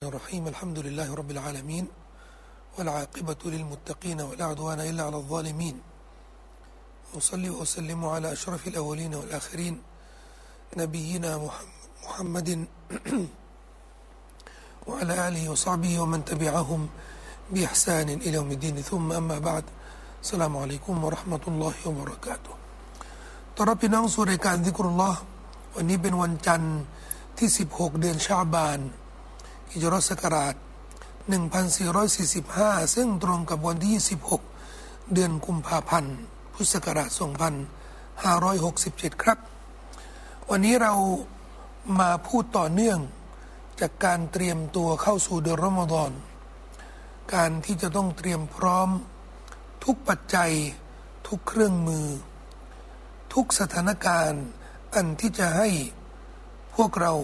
الرحيم الحمد لله رب العالمين والعاقبة للمتقين ولا عدوان إلا على الظالمين أصلي وأسلم على أشرف الأولين والآخرين نبينا محمد وعلى آله وصحبه ومن تبعهم بإحسان إلى يوم الدين ثم أما بعد السلام عليكم ورحمة الله وبركاته ตอนรับพี่น้องสู่รายการซิกรุลลอฮ์วันนี้เป็นวันจันทร์ที่16เดือนชาบาน อิจรศักราช 1445 ซึ่งตรงกับวันที่ 26 เดือนกุมภาพันธ์ พุทธศักราช 2567 ครับ วันนี้เรามาพูดต่อเนื่องจากการเตรียมตัวเข้าสู่เดือนรอมฎอน การที่จะต้องเตรียมพร้อมทุกปัจจัย ทุกเครื่องมือ ทุกสถานการณ์ อันที่จะให้พวกเรา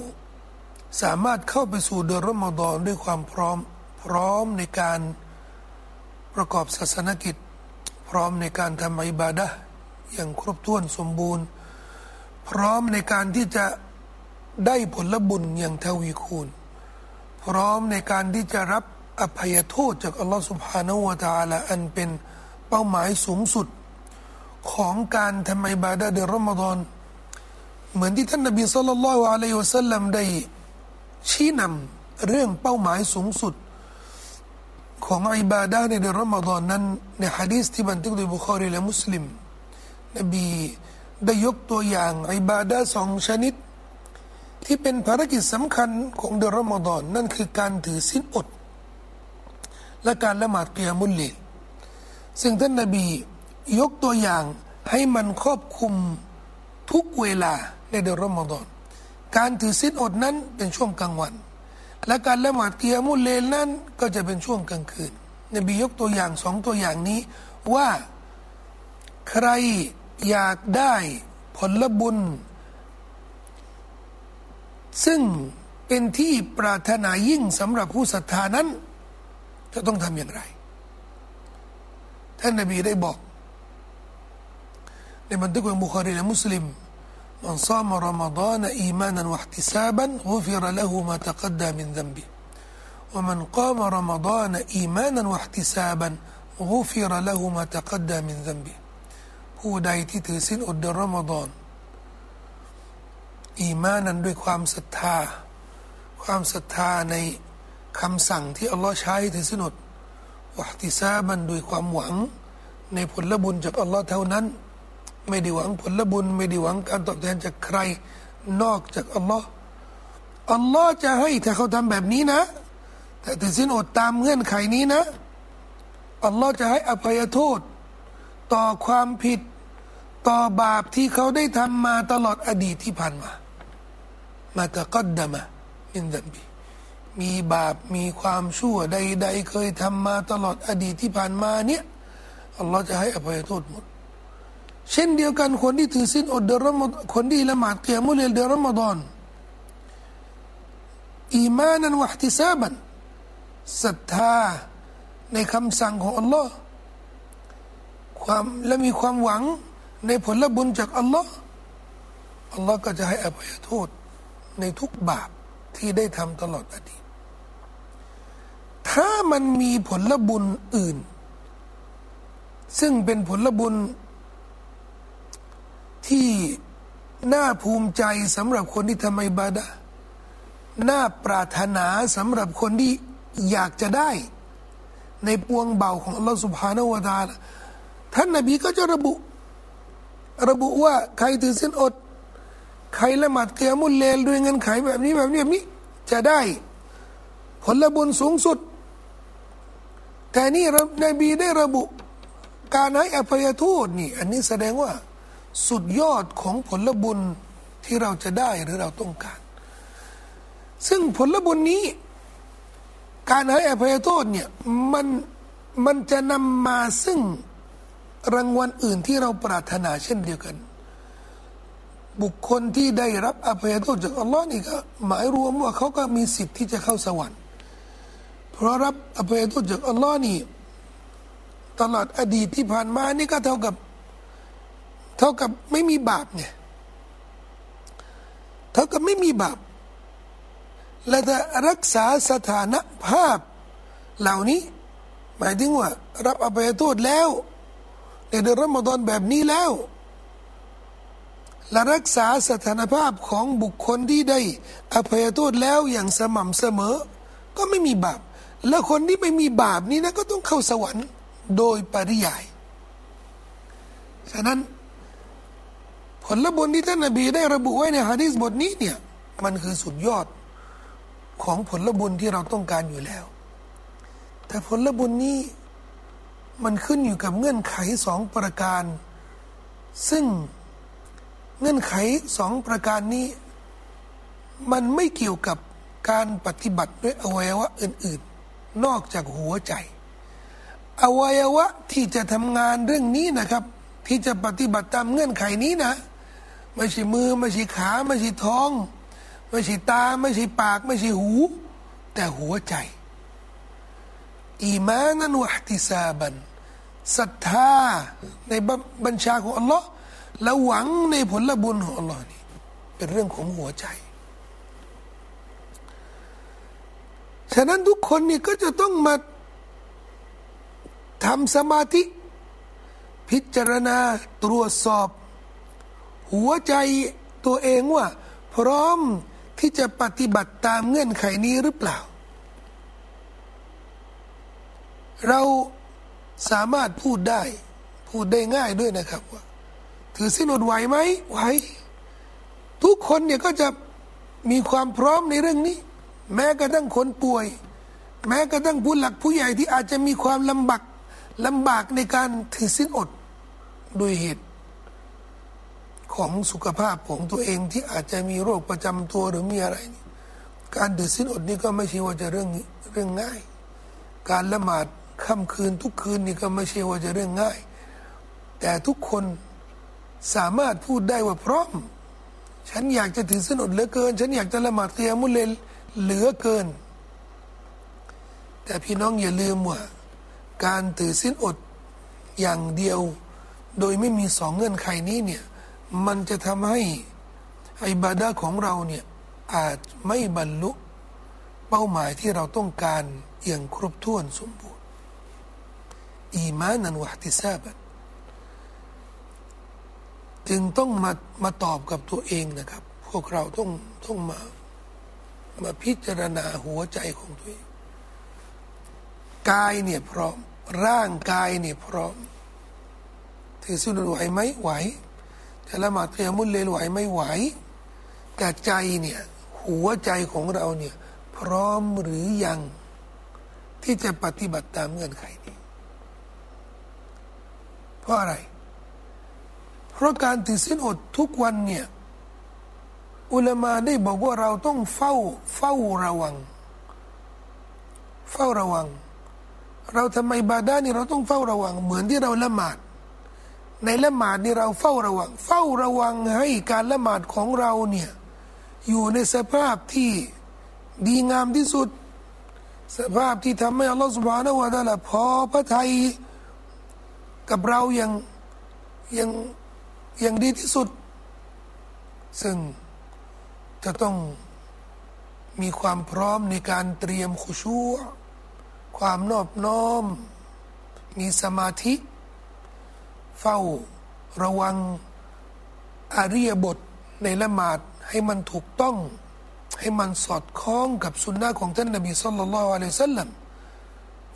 สามารถเข้าไปสู่เดือนรอมฎอนด้วยความพร้อมพร้อมในการประกอบศาสนกิจ พร้อมในการทำอิบาดะอย่างครบถ้วนสมบูรณ์ พร้อมในการที่จะได้ผลบุญอย่างทวีคูณ พร้อมในการที่จะรับอภัยโทษจากอัลลอฮฺสุบฮานาวะตาละอันเป็นเป้าหมายสูงสุดของการทำอิบาดะเดือนรอมฎอนเหมือนที่ท่านนบีสุลต่านละอัลลอฮฺอะลัยฮิวสัลลัมได้ ชี้นำเรื่องเป้าหมายสูงสุด ของอิบาดาในเดือนรอมฎอนนั้น ในฮะดีษที่บันทึกโดยบุคอรีและมุสลิม นบีได้ยกตัวอย่างอิบาดาสองชนิด ที่เป็นภารกิจสำคัญของเดือนรอมฎอนนั่นคือการถือสินอด และการละหมาดเกียมุลเลซึ่งท่านนบียกตัวอย่างให้มันครอบคุมทุกเวลาในเดือนรอมฎอน การถือศีลอดนั้นเป็นช่วงกลางวัน และการละหมาดเกียมุลเลนนั้นก็จะเป็นช่วงกลางคืน นบียกตัวอย่างสองตัวอย่างนี้ว่าใครอยากได้ผลบุญ ซึ่งเป็นที่ปรารถนายิ่งสำหรับผู้ศรัทธานั้น จะต้องทำอย่างไร ท่านนบีได้บอก ในบันทึกของบุคคลและมุสลิม من صام رمضان إيمانا واحتسابا غفر له ما تقدم من ذنبه ومن قام رمضان إيمانا واحتسابا غفر له ما تقدم من ذنبه ผู้ใดที่ถือสินอดเดือนรอมฎอนอีมานั้นด้วยความศรัทธา ความศรัทธาในคำสั่งที่อัลลอฮ์ใช้ถือสินอดวะติซาบันด้วยความหวังในผลบุญจากอัลลอฮ์เท่านั้น ไม่ได้หวังผลบุญ ไม่ได้หวังการตอบแทนจากใครนอกจากอัลลอฮ์อัลลอฮ์จะให้ถ้าเขาทำแบบนี้นะแต่ถือสินอดตามเงื่อนไขนี้นะอัลลอฮ์จะให้อภัยโทษ ต่อความผิดต่อบาปที่เขาได้ทำมาตลอดอดีตที่ผ่านมา มาตะกัดดามะมินดันบีมีบาปมีความชั่วใด ๆ เคยทำมาตลอดอดีตที่ผ่านมาเนี่ยอัลลอฮ์จะให้อภัยโทษหมด เช่นเดียวกันคนที่ถือศีลอดเดือนรอมฎอนคนที่ละหมาดเกียมุลเดือนรอมฎอนอีมานันวะติซาบันศรัทธาในคำสั่งของอัลลอฮ์ความและมีความหวังในผลบุญจากอัลลอฮ์อัลลอฮ์ก็จะให้อภัยโทษในทุกบาปที่ได้ทำตลอดอดีต ถ้ามันมีผลบุญอื่น ซึ่งเป็นผลบุญ ที่น่าภูมิใจสำหรับคนที่ทำอิบาดะน่าปรารถนาสำหรับคนที่อยากจะได้ ในปวงเบาของอัลลอฮฺสุบฮานาวะตาลท่านนบีก็จะระบุ ระบุว่าใครถือสินอด ใครละหมาดเกียมุลเลลด้วยเงินไขแบบนี้แบบนี้แบบนี้จะได้ ผลบุญสูงสุด แต่นี่นบีได้ระบุ การให้อภัยโทษนี่ อันนี้แสดงว่า สุดยอดของผลบุญที่เราจะได้หรือเราต้องการ ซึ่งผลบุญนี้ การให้อภัยโทษเนี่ยมันมันจะนำมาซึ่งรางวัลอื่นที่เราปรารถนาเช่นเดียวกัน บุคคลที่ได้รับอภัยโทษจากอัลลอฮ์นี่ก็หมายรวมว่าเขาก็มีสิทธิ์ที่จะเข้าสวรรค์ เพราะรับอภัยโทษจากอัลลอฮ์นี่ตลอดอดีตที่ผ่านมานี่ก็เท่ากับ เท่ากับไม่มีบาปไงเท่ากับไม่มีบาป และจะรักษาสถานภาพเหล่านี้ หมายถึงว่า รับอภัยโทษแล้ว ในเดือนรอมฎอนแบบนี้แล้ว และรักษาสถานภาพของบุคคลที่ได้อภัยโทษแล้วอย่างสม่ำเสมอ ก็ไม่มีบาป แล้วคนที่ไม่มีบาปนี้นะก็ต้องเข้าสวรรค์โดยปริยาย ฉะนั้น ผลบุญที่ท่านนบีได้ระบุไว้ในฮะดีษบทนี้เนี่ยมันคือสุดยอดของผลบุญที่เราต้องการอยู่แล้ว แต่ผลบุญนี้มันขึ้นอยู่กับเงื่อนไขสองประการ ซึ่งเงื่อนไขสองประการนี้ มันไม่เกี่ยวกับการปฏิบัติด้วยอวัยวะอื่น ๆ นอกจากหัวใจ อวัยวะที่จะทำงานเรื่องนี้นะครับ ที่จะปฏิบัติตามเงื่อนไขนี้นะ ไม่ใช่มือ ไม่ใช่ขา ไม่ใช่ท้อง ไม่ใช่ตา ไม่ใช่ปาก ไม่ใช่หู แต่หัวใจ อีมานันวะติซาบันศรัทธาในบัญชาของอัลลอฮ์และหวังในผลบุญของอัลลอฮ์นี่เป็นเรื่องของหัวใจ ฉะนั้นทุกคนนี่ก็จะต้องมาทำสมาธิ พิจารณาตรวจสอบ หัวใจตัวเองว่า พร้อมที่จะปฏิบัติตามเงื่อนไขนี้หรือเปล่า เราสามารถพูดได้ พูดได้ง่ายด้วยนะครับว่า ถือสินอดไหวไหมไหวทุกคนเนี่ยก็จะมีความพร้อมในเรื่องนี้ แม้กระทั่งคนป่วย แม้กระทั่งผู้หลักผู้ใหญ่ที่อาจจะมีความลำบากลำบากในการถือสินอด ด้วยเหตุ ของสุขภาพของตัวเองที่อาจจะมีโรคประจำตัวหรือมีอะไรนี่การดือดสิ้นอดนี่ก็ไม่ใช่ว่าจะเรื่องเรื่องง่าย การละหมาดค่ำคืนทุกคืนนี่ก็ไม่ใช่ว่าจะเรื่องง่าย แต่ทุกคนสามารถพูดได้ว่าพร้อม ฉันอยากจะถือสินอดเหลือเกิน ฉันอยากจะละหมาดเตียมุเลนเหลือเกิน แต่พี่น้องอย่าลืมว่า การถือสินอดอย่างเดียว โดยไม่มีสองเงื่อนไขนี้เนี่ย มันจะทำให้อิบาดาของเราเนี่ยอาจไม่บรรลุเป้าหมายที่เราต้องการอย่างครบถ้วนสมบูรณ์อีมานันวะติซาบันจึงต้องมามาตอบกับตัวเองนะครับ พวกเราต้องต้องมามาพิจารณาหัวใจของตัวเอง กายเนี่ยพร้อม ร่างกายเนี่ยพร้อมถือสุนไหวไหมไหว จะละหมาดเพียมุลเลลไหวไม่ไหว แต่ใจเนี่ยหัวใจของเราเนี่ยพร้อมหรือยังที่จะปฏิบัติตามเงื่อนไขนี้เพราะอะไร เพราะการถือศีลอดทุกวันเนี่ยอุลามาได้บอกว่าเราต้องเฝ้าเฝ้าระวัง เฝ้าระวัง เราทำไมบาดานี่เราต้องเฝ้าระวัง เหมือนที่เราละหมาด ในละหมาดนี่เราเฝ้าระวัง เฝ้าระวังให้การละหมาดของเราเนี่ยอยู่ในสภาพที่ดีงามที่สุด สภาพที่ทำให้อัลลอฮฺสุบานาวะตาละพอพระทัยกับเราอย่างอย่างอย่างดีที่สุด ซึ่งจะต้องมีความพร้อมในการเตรียมขุชัวความนอบน้อม มีสมาธิ เฝ้าระวังอาริยบทในละหมาดให้มันถูกต้อง ให้มันสอดคล้องกับสุนนะของท่านนบีสุลต่านละอะลัยซัลลัม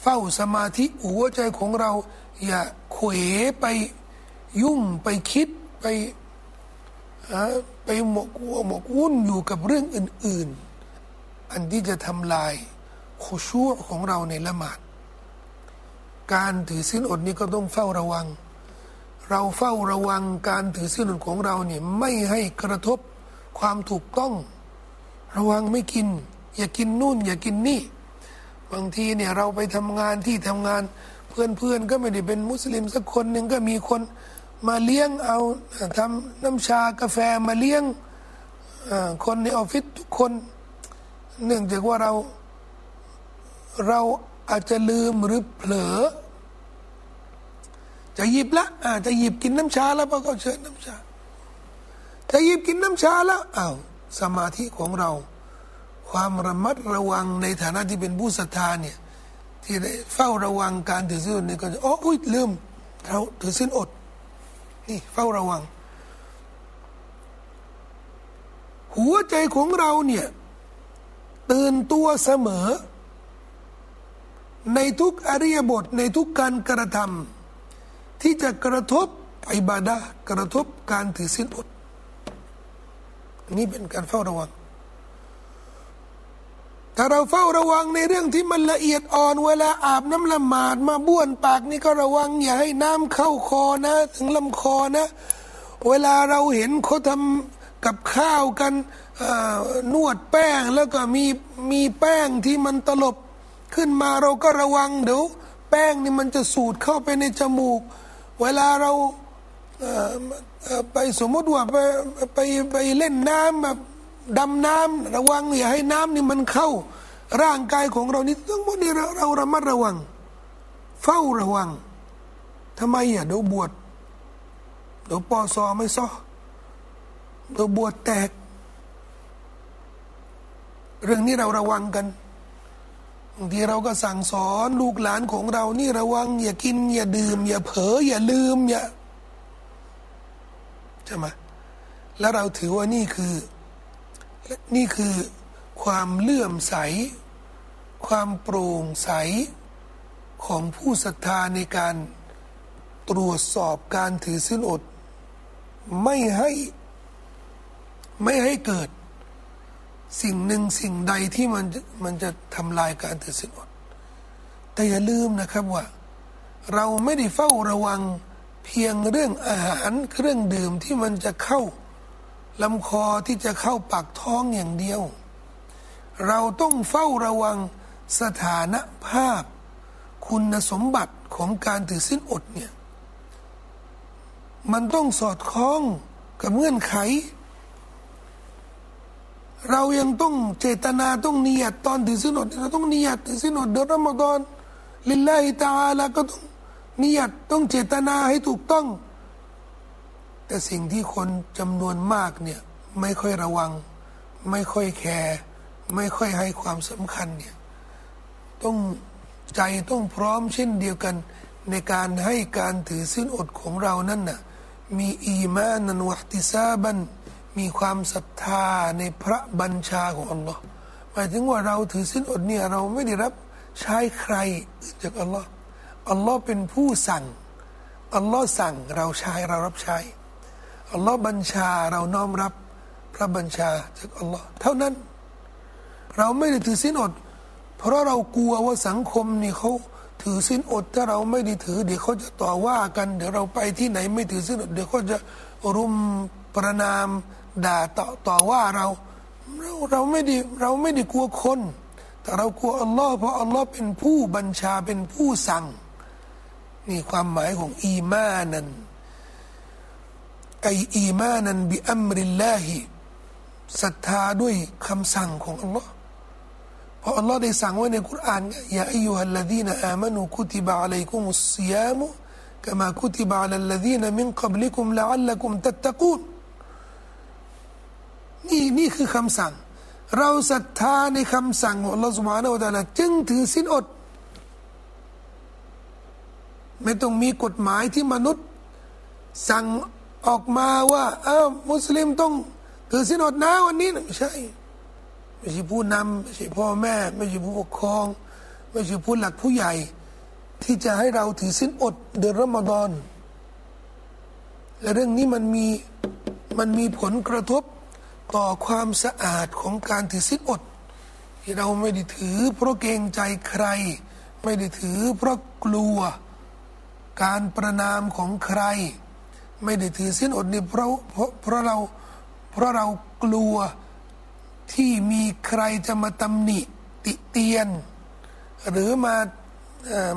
เฝ้าสมาธิหัวใจของเรา อย่าเขวไปยุ่งไปคิดไปไปหมกหมกวุ่นอยู่กับเรื่องอื่น ๆ อันที่จะทำลายขุชัวของเราในละหมาด การถือสินอดนี้ก็ต้องเฝ้าระวัง เราเฝ้าระวังการถือศีลของเราเนี่ยไม่ให้กระทบความถูกต้อง ระวังไม่กิน อย่ากินนู่น อย่ากินนี่ บางทีเนี่ยเราไปทำงานที่ทำงานเพื่อนๆก็ไม่ได้เป็นมุสลิมสักคนหนึ่งก็มีคนมาเลี้ยงเอาทำน้ำชากาแฟมาเลี้ยงคนในออฟฟิศทุกคน เนื่องจากว่าเราเราอาจจะลืมหรือเผลอ จะหยิบละอ่าจะหยิบกินน้ำชาแล้วพอเขาเชิญน้ำชา จะหยิบกินน้ำชาแล้วอ้าวสมาธิของเรา ความระมัดระวังในฐานะที่เป็นผู้ศรัทธาเนี่ยที่ได้เฝ้าระวังการถือศีลอดนี่ก็จะอ๋ออุ้ยลืมเราถือศีลอดนี่เฝ้าระวัง หัวใจของเราเนี่ยตื่นตัวเสมอ ในทุกอริยบทในทุกการกระทำ ที่จะกระทบอิบาดะกระทบการถือศีลอดนี่เป็นการเฝ้าระวัง ถ้าเราเฝ้าระวังในเรื่องที่มันละเอียดอ่อนเวลาอาบน้ำละหมาดมาบ้วนปากนี่ก็ระวัง อย่าให้น้ำเข้าคอนะ ถึงลำคอนะ เวลาเราเห็นเขาทำกับข้าวกันนวดแป้งแล้วก็มีมีแป้งที่มันตลบขึ้นมาเราก็ระวังเดี๋ยวแป้งนี่มันจะสูดเข้าไปในจมูก เวลาเราไปสมมติว่าไปไปไปเล่นน้ำแบบดำน้ำระวังอย่าให้น้ำนี่มันเข้า ร่างกายของเรานี่ต้องหมดนี่เราเราระมัดระวัง เฝ้าระวังทำไมอะเดี๋ยวบวชเดี๋ยวปอซอไม่ซ้อเดี๋ยวบวชแตก เรื่องนี้เราระวังกัน บางทีเราก็สั่งสอนลูกหลานของเรานี่ระวัง อย่ากิน อย่าดื่ม อย่าเผลออย่าลืมอย่าใช่ไหมแล้วเราถือว่านี่คือ นี่คือความเลื่อมใส ความโปร่งใสของผู้ศรัทธาในการตรวจสอบการถือสินอด ไม่ให้ไม่ให้เกิด สิ่งหนึ่งสิ่งใดที่มันมันจะทำลายการถือสินอด แต่อย่าลืมนะครับว่า เราไม่ได้เฝ้าระวังเพียงเรื่องอาหารเครื่องดื่มที่มันจะเข้าลำคอที่จะเข้าปากท้องอย่างเดียว เราต้องเฝ้าระวังสถานภาพ คุณสมบัติของการถือสิ้นอดเนี่ย มันต้องสอดคล้องกับเงื่อนไข เรายังต้องเจตนาต้องเนียดตอนถือสินอดเราต้องเนียดถือสินอดเดือนรอมฎอนลิลลาฮิตาลาก็ต้องเนิยัตต้องเจตนาให้ถูกต้อง แต่สิ่งที่คนจำนวนมากเนี่ยไม่ค่อยระวัง ไม่ค่อยแคร์ไม่ค่อยให้ความสำคัญเนี่ยต้องใจต้องพร้อมเช่นเดียวกัน ในการให้การถือสินอดของเรานั่นน่ะมีอีมานันวัติซาบัน มีความศรัทธาในพระบัญชาของอัลลอฮ์หมายถึงว่าเราถือสิ้นอดเนี่ยเราไม่ได้รับใช้ใครจากอัลลอฮ์อัลลอฮ์เป็นผู้สั่งอัลลอฮ์สั่งเราใช้เรารับใช้อัลลอฮ์บัญชาเราน้อมรับพระบัญชาจากอัลลอฮ์เท่านั้น เราไม่ได้ถือสินอด เพราะเรากลัวว่าสังคมนี่เขาถือสินอด ถ้าเราไม่ได้ถือเดี๋ยวเขาจะต่อว่ากัน เดี๋ยวเราไปที่ไหนไม่ถือสินอด เดี๋ยวเขาจะรุมประนาม ด่าต่อต่อว่าเราเราเราไม่ได้เราไม่ได้กลัวคน แต่เรากลัวอัลลอฮ์เพราะอัลลอฮ์เป็นผู้บัญชาเป็นผู้สั่งนี่ความหมายของอีมานันไออีมานันบิอัมริลลาฮิศรัทธาด้วยคำสั่งของอัลลอฮ์เพราะอัลลอฮ์ได้สั่งไว้ในคุรานยาอิยูฮัลลดีนอามานุคุติบะอะลัยกุมุสซิยามุกะมาคุติบะอะลัลลดีนมินกับลิกุมละอัลลักุมตัตตะกูน นี่นี่คือคำสั่ง เราศรัทธาในคำสั่งของเราสุมาโนตาลาจึงถือสินอด ไม่ต้องมีกฎหมายที่มนุษย์ สั่งออกมาว่า เออมุสลิมต้องถือสินอดนะวันนี้ไม่ใช่ไม่ใช่ผู้นำไม่ใช่พ่อแม่ ไม่ใช่ผู้ปกครอง ไม่ใช่ผู้หลักผู้ใหญ่ ที่จะให้เราถือสินอดเดือนรอมฎอนและเรื่องนี้มันมีมันมีผลกระทบ ต่อความสะอาดของการถือสินอด ที่เราไม่ได้ถือเพราะเกรงใจใคร ไม่ได้ถือเพราะกลัว การประนามของใคร ไม่ได้ถือสิ้นอดนี่เพราะเพราะเพราะเราเพราะเรากลัวที่มีใครจะมาตำหนิติเตียน หรือมา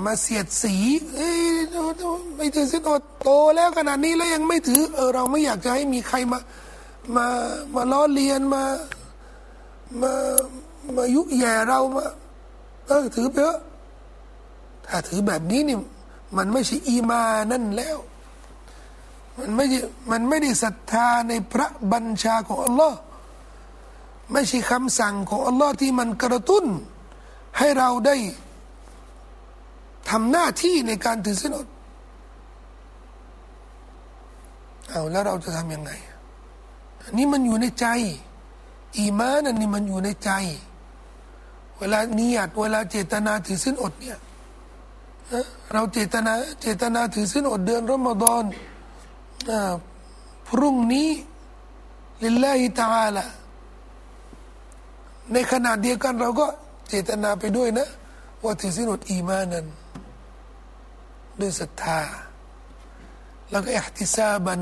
มาเสียดสีเอ้ไม่ถือสิ้นอดโตแล้วขนาดนี้แล้วยังไม่ถือเออเราไม่อยากจะให้มีใครมา มามาล้อเลียนมา มามายุแย่เรามาเออถือไปเถอะถ้าถือแบบนี้นี่มันไม่ใช่อีมานั่นแล้ว มันไม่มันไม่ได้ศรัทธาในพระบัญชาของอัลลอฮ์ไม่ใช่คำสั่งของอัลลอฮ์ที่มันกระตุ้น ให้เราได้ทำหน้าที่ในการถือศีลอดเอาแล้วเราจะทำยังไง อันนี้มันอยู่ในใจ อีมานันนี่มันอยู่ในใจ เวลานิยตเวลาเจตนาถือศีลอดเนี่ยเราเจตนาเจตนาถือศีลอดเดือนรอมฎอนพรุ่งนี้ลิลลาฮิตาละในขณะเดียวกันเราก็เจตนาไปด้วยนะ ว่าถือศีลอดอีมานันด้วยศรัทธา แล้วก็อิทติซาบัน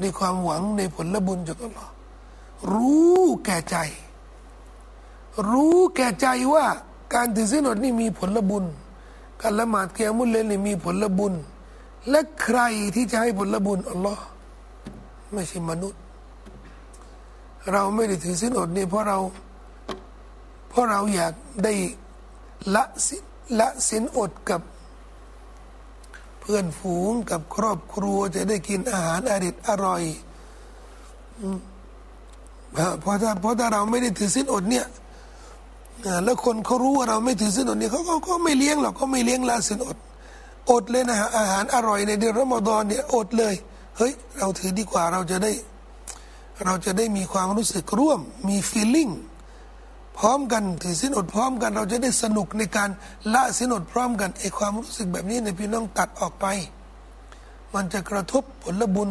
ในความหวังในผลบุญจากอัลลอฮ์รู้แก่ใจ รู้แก่ใจว่าการถือศีลอดนี่มีผลบุญ การละหมาดเกียมุลเลนนี่มีผลบุญ และใครที่จะให้ผลบุญอัลลอฮ์ไม่ใช่มนุษย์ เราไม่ได้ถือศีลอดนี่เพราะเราเพราะเราอยากได้ละละศีลอดกับ เพื่อนฝูงกับครอบครัวจะได้กินอาหารอริดอร่อยเพราะถ้าเพราะถ้าเราไม่ได้ถือศีลอดเนี่ยแล้วคนเขารู้ว่าเราไม่ถือศีลอดเนี่ยเขาก็ไม่เลี้ยงหรอกเขาไม่เลี้ยงลาศีลอด อดเลยนะฮะอาหารอร่อยในเดือนรอมฎอนเนี่ยอดเลย เฮ้ย เราถือดีกว่าเราจะได้ เราจะได้มีความรู้สึกร่วม มีฟีลลิ่ง พร้อมกันถือสินอดพร้อมกัน เราจะได้สนุกในการละสินอดพร้อมกันไอความรู้สึกแบบนี้ในพี่น้องตัดออกไป มันจะกระทบผลบุญ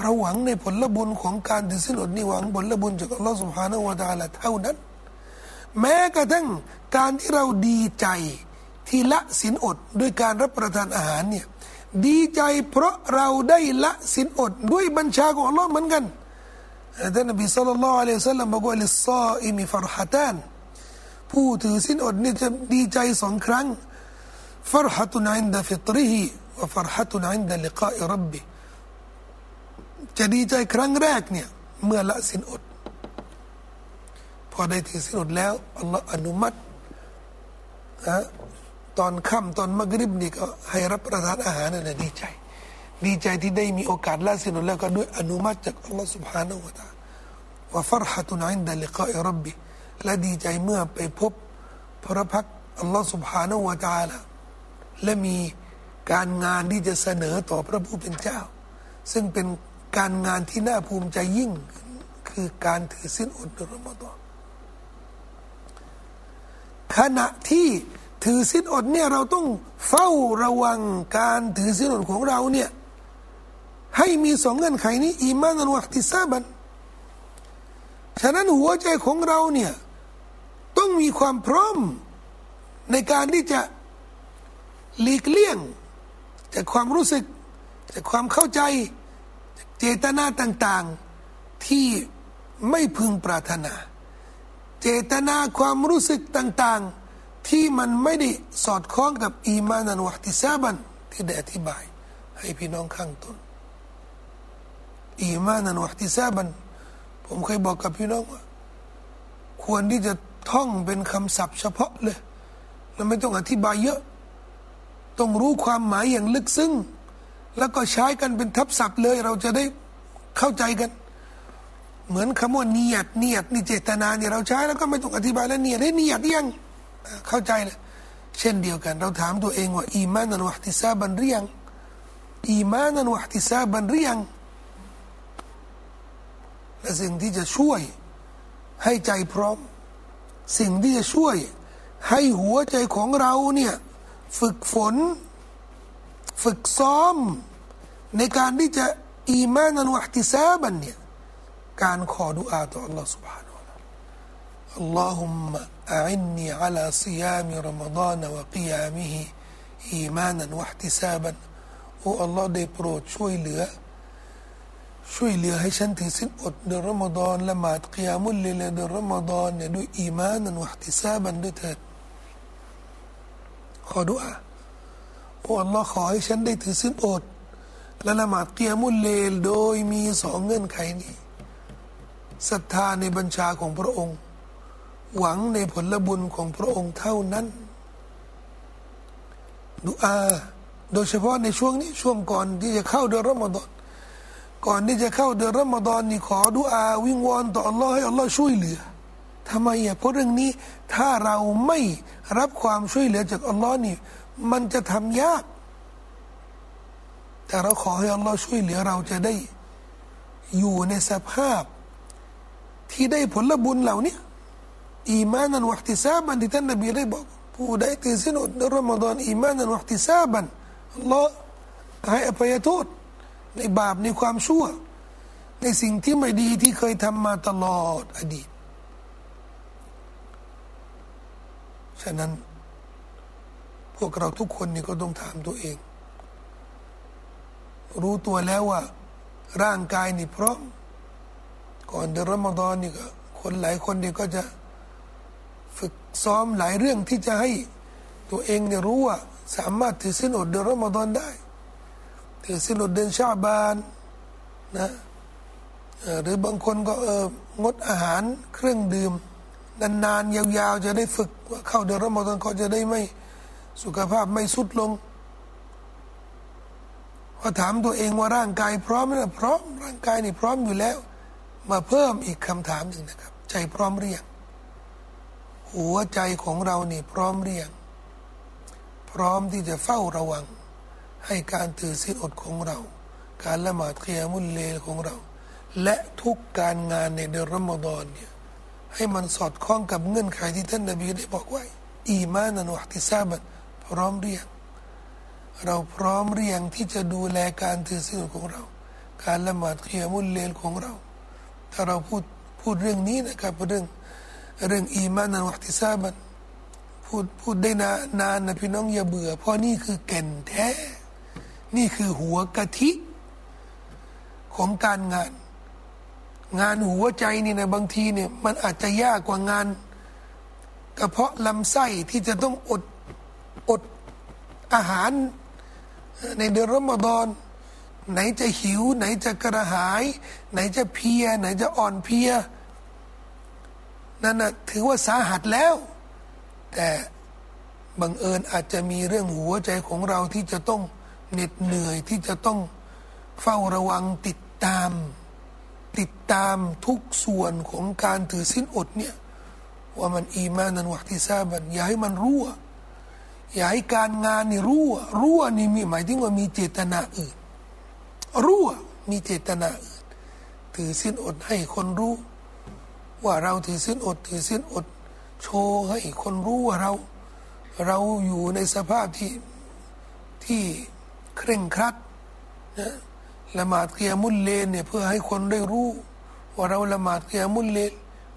เราหวังในผลบุญของการถือสินอดนี่หวังผลบุญจากอัลลอฮฺสุบฮานาวะตาละเท่านั้น แม้กระทั่งการที่เราดีใจที่ละสินอดด้วยการรับประทานอาหารเนี่ยดีใจเพราะเราได้ละสินอดด้วยบัญชาของอัลลอฮ์เหมือนกัน ท่านนบี صلى الله عليه وسلمบอกว่าللصائم فرحتانผู้ถือสินอดนี่จะดีใจสองครั้งفرحة عند فطره وفرحة عند لقاء ربهจะดีใจครั้งแรกเนี่ยเมื่อละสินอด พอได้ถือสินอดแล้วอัลลอฮฺอนุมัติตอนค่ำตอนมักริบนี่ก็ให้รับประทานอาหารนั่นแหละดีใจ ดีใจที่ได้มีโอกาสละสินแล้วก็ด้วยอนุมัติจากอัลลอฮฺ سبحانه และ تعالى ว่าฟรหัตุนอินดะลิกาอิรับบิและดีใจเมื่อไปพบพระพักอัลลอฮฺ سبحانه และ تعالى และมีการงานที่จะเสนอต่อพระผู้เป็นเจ้า ซึ่งเป็นการงานที่น่าภูมิใจยิ่ง คือการถือสิ้นอดในรอมฎอนขณะที่ถือสิ้นอดเนี่ยเราต้องเฝ้าระวังการถือสิ้นอดของเราเนี่ย ให้มีสองเงื่อนไขนี้อีมานันวัติซาบันฉะนั้นหัวใจของเราเนี่ยต้องมีความพร้อมในการที่จะหลีกเลี่ยง จากความรู้สึก จากความเข้าใจจากเจตนาต่างๆ ที่ไม่พึงปรารถนา เจตนาความรู้สึกต่างๆ ที่มันไม่ได้สอดคล้องกับอีมานันวัติซาบันที่ได้อธิบาย ให้พี่น้องข้างต้น อีมานันวัติซาบัน ผมเคยบอกกับพี่น้องว่า ควรที่จะท่องเป็นคำศัพท์เฉพาะเลย แล้วไม่ต้องอธิบายเยอะ ต้องรู้ความหมายอย่างลึกซึ้ง แล้วก็ใช้กันเป็นทับศัพท์เลย เราจะได้เข้าใจกัน เหมือนคำว่าเนียดเนียดนี่เจตนาเนี่ยเราใช้แล้วก็ไม่ต้องอธิบายแล้วเนียดให้เนียดยังเข้าใจเลยเช่นเดียวกัน เราถามตัวเองว่าอีมานันวัติซาบันหรือยังอีมานันวัติซาบันหรือยัง และสิ่งที่จะช่วยให้ใจพร้อม สิ่งที่จะช่วยให้หัวใจของเราเนี่ยฝึกฝน ฝึกซ้อม ในการที่จะอีมานันวะติซาบันเนี่ยการขอดุอาต่อ Allah سبحانه และ تعالى اللهم أعني على صيام رمضان وقيامه إيمانا واحتسابا โอ้ Allah ได้โปรดช่วยเหลือ ช่วยเหลือให้ฉันถือสินอดเดือนรอมฎอนละหมาดกิยามุลเลลเดือนรอมฎอนเนี่ยด้วยอีมานันวะติซาบันด้วยเถิดขอดุอาโอ้อัลลอฮ์ขอให้ฉันได้ถือสินอด และละหมาดกิยามุลเลลโดยมีสองเงื่อนไขนี้ศรัทธาในบัญชาของพระองค์ หวังในผลบุญของพระองค์เท่านั้นดุอา โดยเฉพาะในช่วงนี้ช่วงก่อนที่จะเข้าเดือนรอมฎอน ก่อนที่จะเข้าเดือนรอมฎอนนี่ขอดุอาวิงวอนต่ออัลลอฮ์ให้อัลลอฮ์ช่วยเหลือทำไมอะเพราะเรื่องนี้ถ้าเราไม่รับความช่วยเหลือจากอัลลอฮ์นี่ มันจะทำยาก แต่เราขอให้อัลลอฮ์ช่วยเหลือเราจะได้ อยู่ในสภาพ ที่ได้ผลบุญเหล่านี้อีมานันวัติซาบันที่ท่านนบีได้บอกผู้ใดถือสินอดในรอมฎอนอีมานันวัติซาบันอัลลอฮ์ให้อภัยโทษ ในบาปในความชั่ว ในสิ่งที่ไม่ดีที่เคยทำมาตลอดอดีต ฉะนั้น พวกเราทุกคนนี่ก็ต้องถามตัวเอง รู้ตัวแล้วว่า ร่างกายนี่พร้อม ก่อนเดือนรอมฎอนนี่ก็คนหลายคนนี่ก็จะฝึกซ้อมหลายเรื่องที่จะให้ตัวเองเนี่ยรู้ว่า สามารถถือสินอดเดือนรอมฎอนได้ สินอดเดือนชาบานนะหรือบางคนก็เอองดอาหารเครื่องดื่ม นานๆ ยาวๆ จะได้ฝึกว่าเข้าเดือนรอมฎอนก็จะได้ไม่สุขภาพไม่สุดลงพอถามตัวเองว่าร่างกายพร้อมไหมพร้อมร่างกายนี่พร้อมอยู่แล้ว มาเพิ่มอีกคำถามหนึ่งนะครับ ใจพร้อมเรียงหัวใจของเรานี่พร้อมเรียง พร้อมที่จะเฝ้าระวัง ให้การถือศีลอดของเรา การละหมาดเคียมุลเลของเรา และทุกการงานในเดือนรอมฎอนเนี่ยให้มันสอดคล้องกับเงื่อนไขที่ท่านนบีได้บอกไว้ อีมานันวัติซาบันพร้อมเรียง เราพร้อมเรียงที่จะดูแลการถือศีลของเรา การละหมาดเคียมุลเลนของเรา ถ้าเราพูดพูดเรื่องนี้นะครับเรื่องเรื่องอีมานันวัติซาบันพูดพูดได้นานานนะพี่น้องอย่าเบื่อ เพราะนี่คือแก่นแท้ นี่คือหัวกะทิของการงาน งานหัวใจนี่นะบางทีเนี่ยมันอาจจะยากกว่างานกระเพาะลำไส้ที่จะต้องอดอดอาหาร ในเดือนรอมฎอนไหนจะหิว ไหนจะกระหาย ไหนจะเพีย ไหนจะอ่อนเพียนั่นนะถือว่าสาหัสแล้ว แต่บังเอิญอาจจะมีเรื่องหัวใจของเราที่จะต้อง เหน็ดเหนื่อยที่จะต้องเฝ้าระวังติดตาม ติดตามทุกส่วนของการถือสิ้นอดเนี่ยว่ามันอีมานันวัติซาบันอย่าให้มันรั่วอย่าให้การงานนี่รั่วรั่วนี่มีหมายถึงว่ามีเจตนาอื่น รั่วมีเจตนาอื่น ถือสิ้นอดให้คนรู้ ว่าเราถือศีลอด ถือศีลอด โชว์ให้คนรู้ว่าเรา เราอยู่ในสภาพที่ที่ เคร่งครัดนะละหมาดเกียมุลเลนเนี่ยเพื่อให้คนได้รู้ ว่าเราละหมาดเกียมุลเลน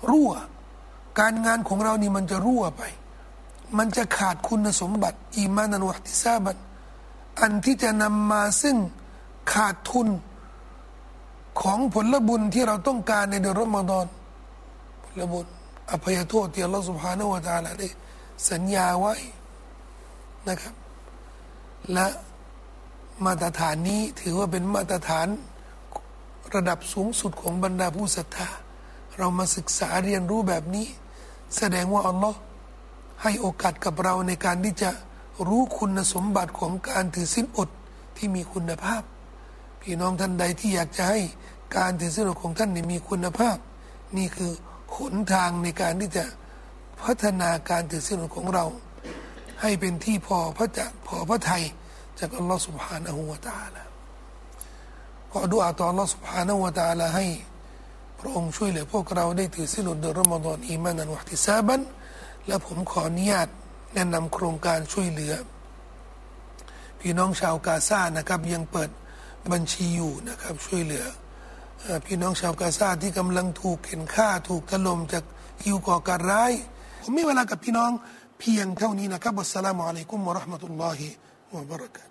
รั่ว การงานของเรานี่มันจะรั่วไป มันจะขาดคุณสมบัติ อีมานันวัติซาบันอันที่จะนำมาซึ่งขาดทุนของผลบุญที่เราต้องการในเดือนรอมฎอนและบทอภัยโทษที่อัลลอฮฺสุบฮานาวะตาลาได้สัญญาไว้นะครับและ มาตรฐานนี้ถือว่าเป็นมาตรฐานระดับสูงสุดของบรรดาผู้ศรัทธาเรามาศึกษาเรียนรู้แบบนี้ แสดงว่าอัลลอฮ์ให้โอกาสกับเราในการที่จะรู้คุณสมบัติของการถือสินอดที่มีคุณภาพ พี่น้องท่านใดที่อยากจะให้การถือสินอดของท่านมีคุณภาพ นี่คือหนทางในการที่จะพัฒนาการถือศีลของเรา ให้เป็นที่พอพระจะพอพระไทย จากอัลลอฮฺสุบฮานะฮูวาตาละขอดุอาต่ออัลลอฮฺสุบฮานะฮูวาตาละให้พระองค์ช่วยเหลือพวกเราได้ถือศีลเดือนรอมฎอนอีมานันวัติซาบันและผมขออนุญาตแนะนำโครงการช่วยเหลือ พี่น้องชาวกาซานะครับยังเปิดบัญชีอยู่นะครับช่วยเหลือพี่น้องชาวกาซาที่กำลังถูกเข็นฆ่าถูกถล่มจากอิวก่อการร้าย ผมมีเวลากับพี่น้องเพียงเท่านี้นะครับอัสสลามุอะลัยกุมวะราะห์มะตุลลอฮิวะบะเราะกาตุ